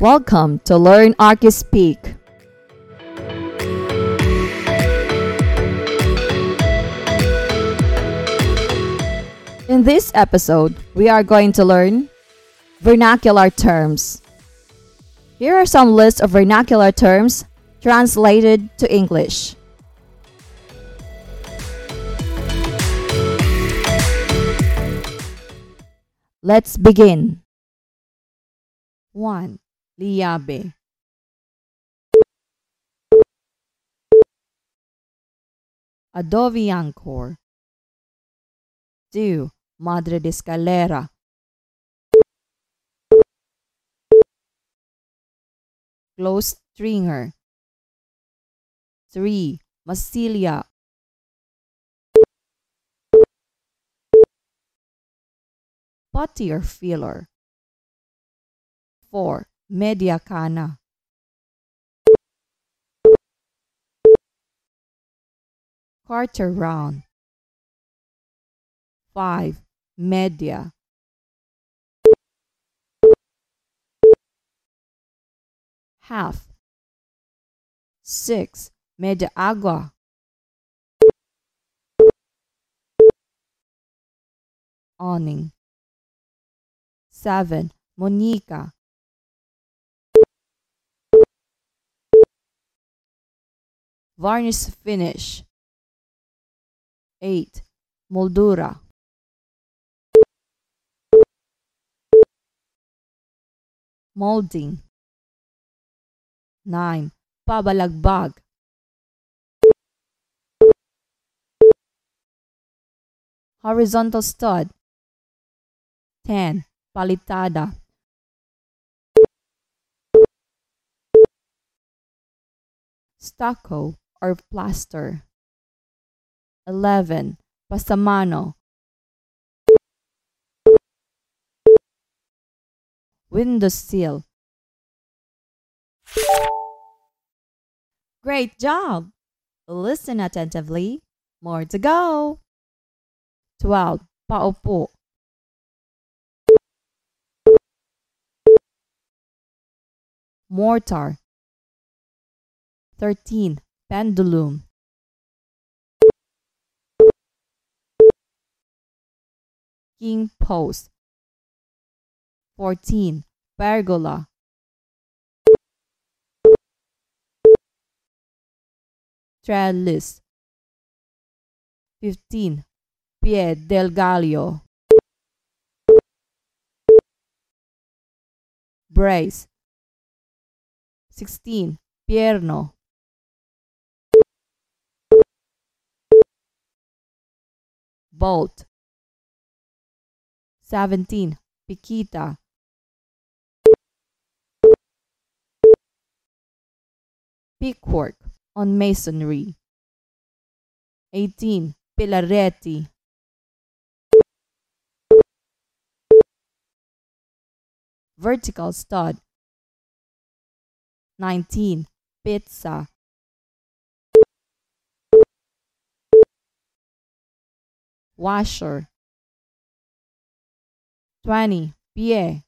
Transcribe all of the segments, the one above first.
Welcome to Learn ArchiSpeak. In this episode, we are going to learn vernacular terms. Here are some lists of vernacular terms translated to English. Let's begin. 1. Liabe Adoviancor 2. Madre de Escalera Close stringer 3. Masilya Putty or filler 4. Media cana Quarter round. 5. Media. Half. 6. Media agua. Awning. 7. Monica Varnish finish. 8. Moldura. Molding. 9. Pabalagbag. Horizontal stud. 10. Palitada. Stucco or plaster 11. Pasamano Window sill Great job! Listen attentively. More to go. 12. Paupo Mortar 13. Pendulum. King post. 14. Pergola. Trellis. 15. Pie del Gallo Brace. 16. Perno Bolt 17. Piketa Pickwork on masonry 18. Pilarete Vertical stud 19. Pizza Washer 20. Pie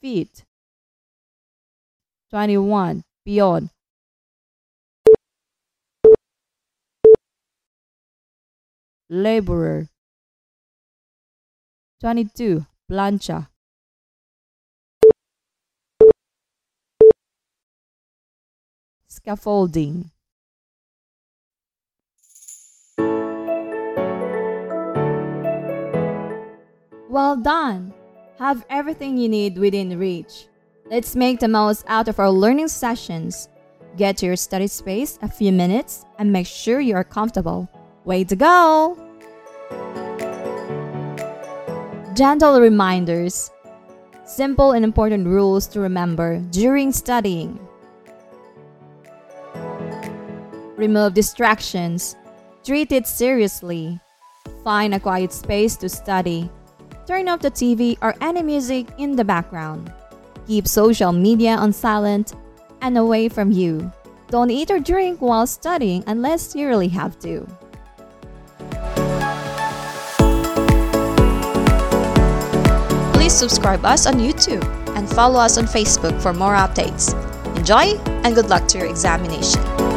Feet 21. Peon. Laborer 22. Plancha Scaffolding Well done! Have everything you need within reach. Let's make the most out of our learning sessions. Get to your study space a few minutes and make sure you are comfortable. Way to go! Gentle reminders. Simple and important rules to remember during studying. Remove distractions. Treat it seriously. Find a quiet space to study. Turn off the TV or any music in the background. Keep social media on silent and away from you. Don't eat or drink while studying unless you really have to. Please subscribe us on YouTube and follow us on Facebook for more updates. Enjoy and good luck to your examination.